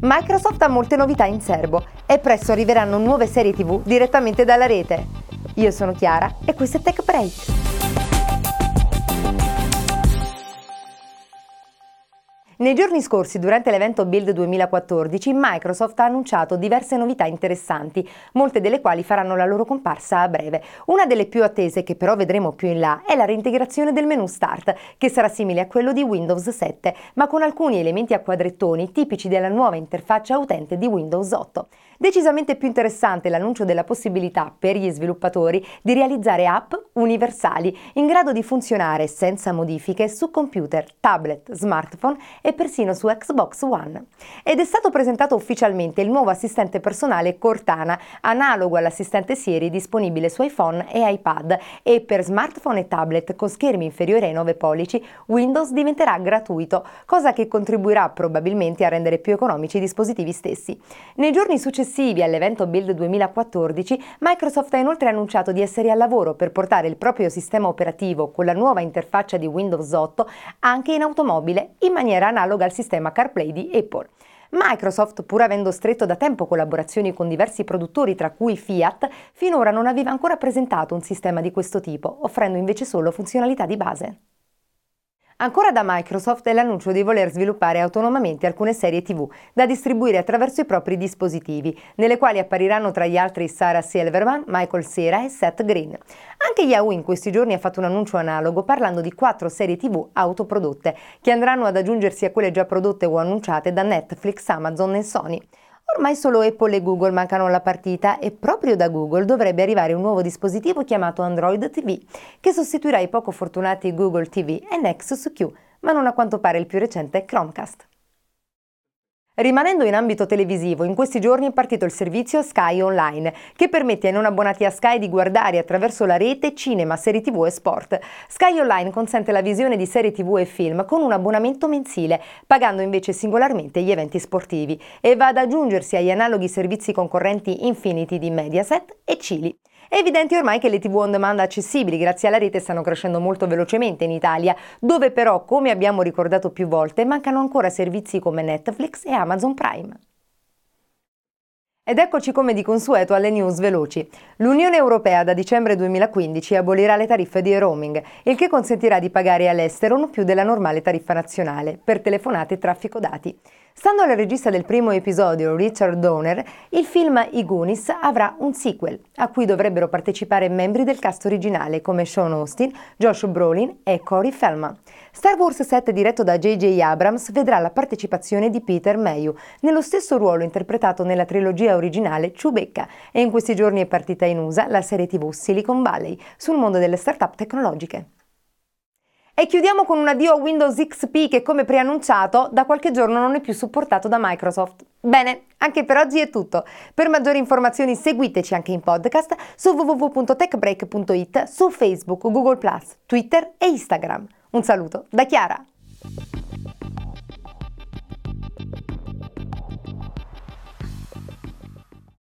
Microsoft ha molte novità in serbo e presto arriveranno nuove serie TV direttamente dalla rete. Io sono Chiara e questo è Tech Break. Nei giorni scorsi, durante l'evento Build 2014, Microsoft ha annunciato diverse novità interessanti, molte delle quali faranno la loro comparsa a breve. Una delle più attese, che però vedremo più in là, è la reintegrazione del menu Start, che sarà simile a quello di Windows 7, ma con alcuni elementi a quadrettoni tipici della nuova interfaccia utente di Windows 8. Decisamente più interessante l'annuncio della possibilità per gli sviluppatori di realizzare app universali in grado di funzionare senza modifiche su computer, tablet, smartphone e persino su Xbox One. Ed è stato presentato ufficialmente il nuovo assistente personale Cortana, analogo all'assistente Siri disponibile su iPhone e iPad e per smartphone e tablet con schermi inferiori ai 9 pollici Windows diventerà gratuito, cosa che contribuirà probabilmente a rendere più economici i dispositivi stessi. Nei giorni successivi all'evento Build 2014, Microsoft ha inoltre annunciato di essere al lavoro per portare il proprio sistema operativo con la nuova interfaccia di Windows 8 anche in automobile, in maniera analoga al sistema CarPlay di Apple. Microsoft, pur avendo stretto da tempo collaborazioni con diversi produttori, tra cui Fiat, finora non aveva ancora presentato un sistema di questo tipo, offrendo invece solo funzionalità di base. Ancora da Microsoft è l'annuncio di voler sviluppare autonomamente alcune serie TV da distribuire attraverso i propri dispositivi, nelle quali appariranno tra gli altri Sarah Silverman, Michael Cera e Seth Green. Anche Yahoo in questi giorni ha fatto un annuncio analogo parlando di quattro serie TV autoprodotte, che andranno ad aggiungersi a quelle già prodotte o annunciate da Netflix, Amazon e Sony. Ormai solo Apple e Google mancano alla partita e proprio da Google dovrebbe arrivare un nuovo dispositivo chiamato Android TV, che sostituirà i poco fortunati Google TV e Nexus Q, ma non a quanto pare il più recente Chromecast. Rimanendo in ambito televisivo, in questi giorni è partito il servizio Sky Online, che permette ai non abbonati a Sky di guardare attraverso la rete cinema, serie tv e sport. Sky Online consente la visione di serie tv e film con un abbonamento mensile, pagando invece singolarmente gli eventi sportivi, e va ad aggiungersi agli analoghi servizi concorrenti Infinity di Mediaset e Cili. È evidente ormai che le TV on demand accessibili grazie alla rete stanno crescendo molto velocemente in Italia, dove però, come abbiamo ricordato più volte, mancano ancora servizi come Netflix e Amazon Prime. Ed eccoci come di consueto alle news veloci. L'Unione Europea da dicembre 2015 abolirà le tariffe di roaming, il che consentirà di pagare all'estero non più della normale tariffa nazionale per telefonate e traffico dati. Stando al regista del primo episodio, Richard Donner, il film I Goonies avrà un sequel, a cui dovrebbero partecipare membri del cast originale come Sean Austin, Josh Brolin e Corey Feldman. Star Wars 7 diretto da J.J. Abrams vedrà la partecipazione di Peter Mayhew, nello stesso ruolo interpretato nella trilogia originale Chewbacca, e in questi giorni è partita in USA la serie tv Silicon Valley sul mondo delle start-up tecnologiche. E chiudiamo con un addio a Windows XP che come preannunciato da qualche giorno non è più supportato da Microsoft. Bene, anche per oggi è tutto. Per maggiori informazioni seguiteci anche in podcast su www.techbreak.it, su Facebook, Google Twitter e Instagram. Un saluto da Chiara.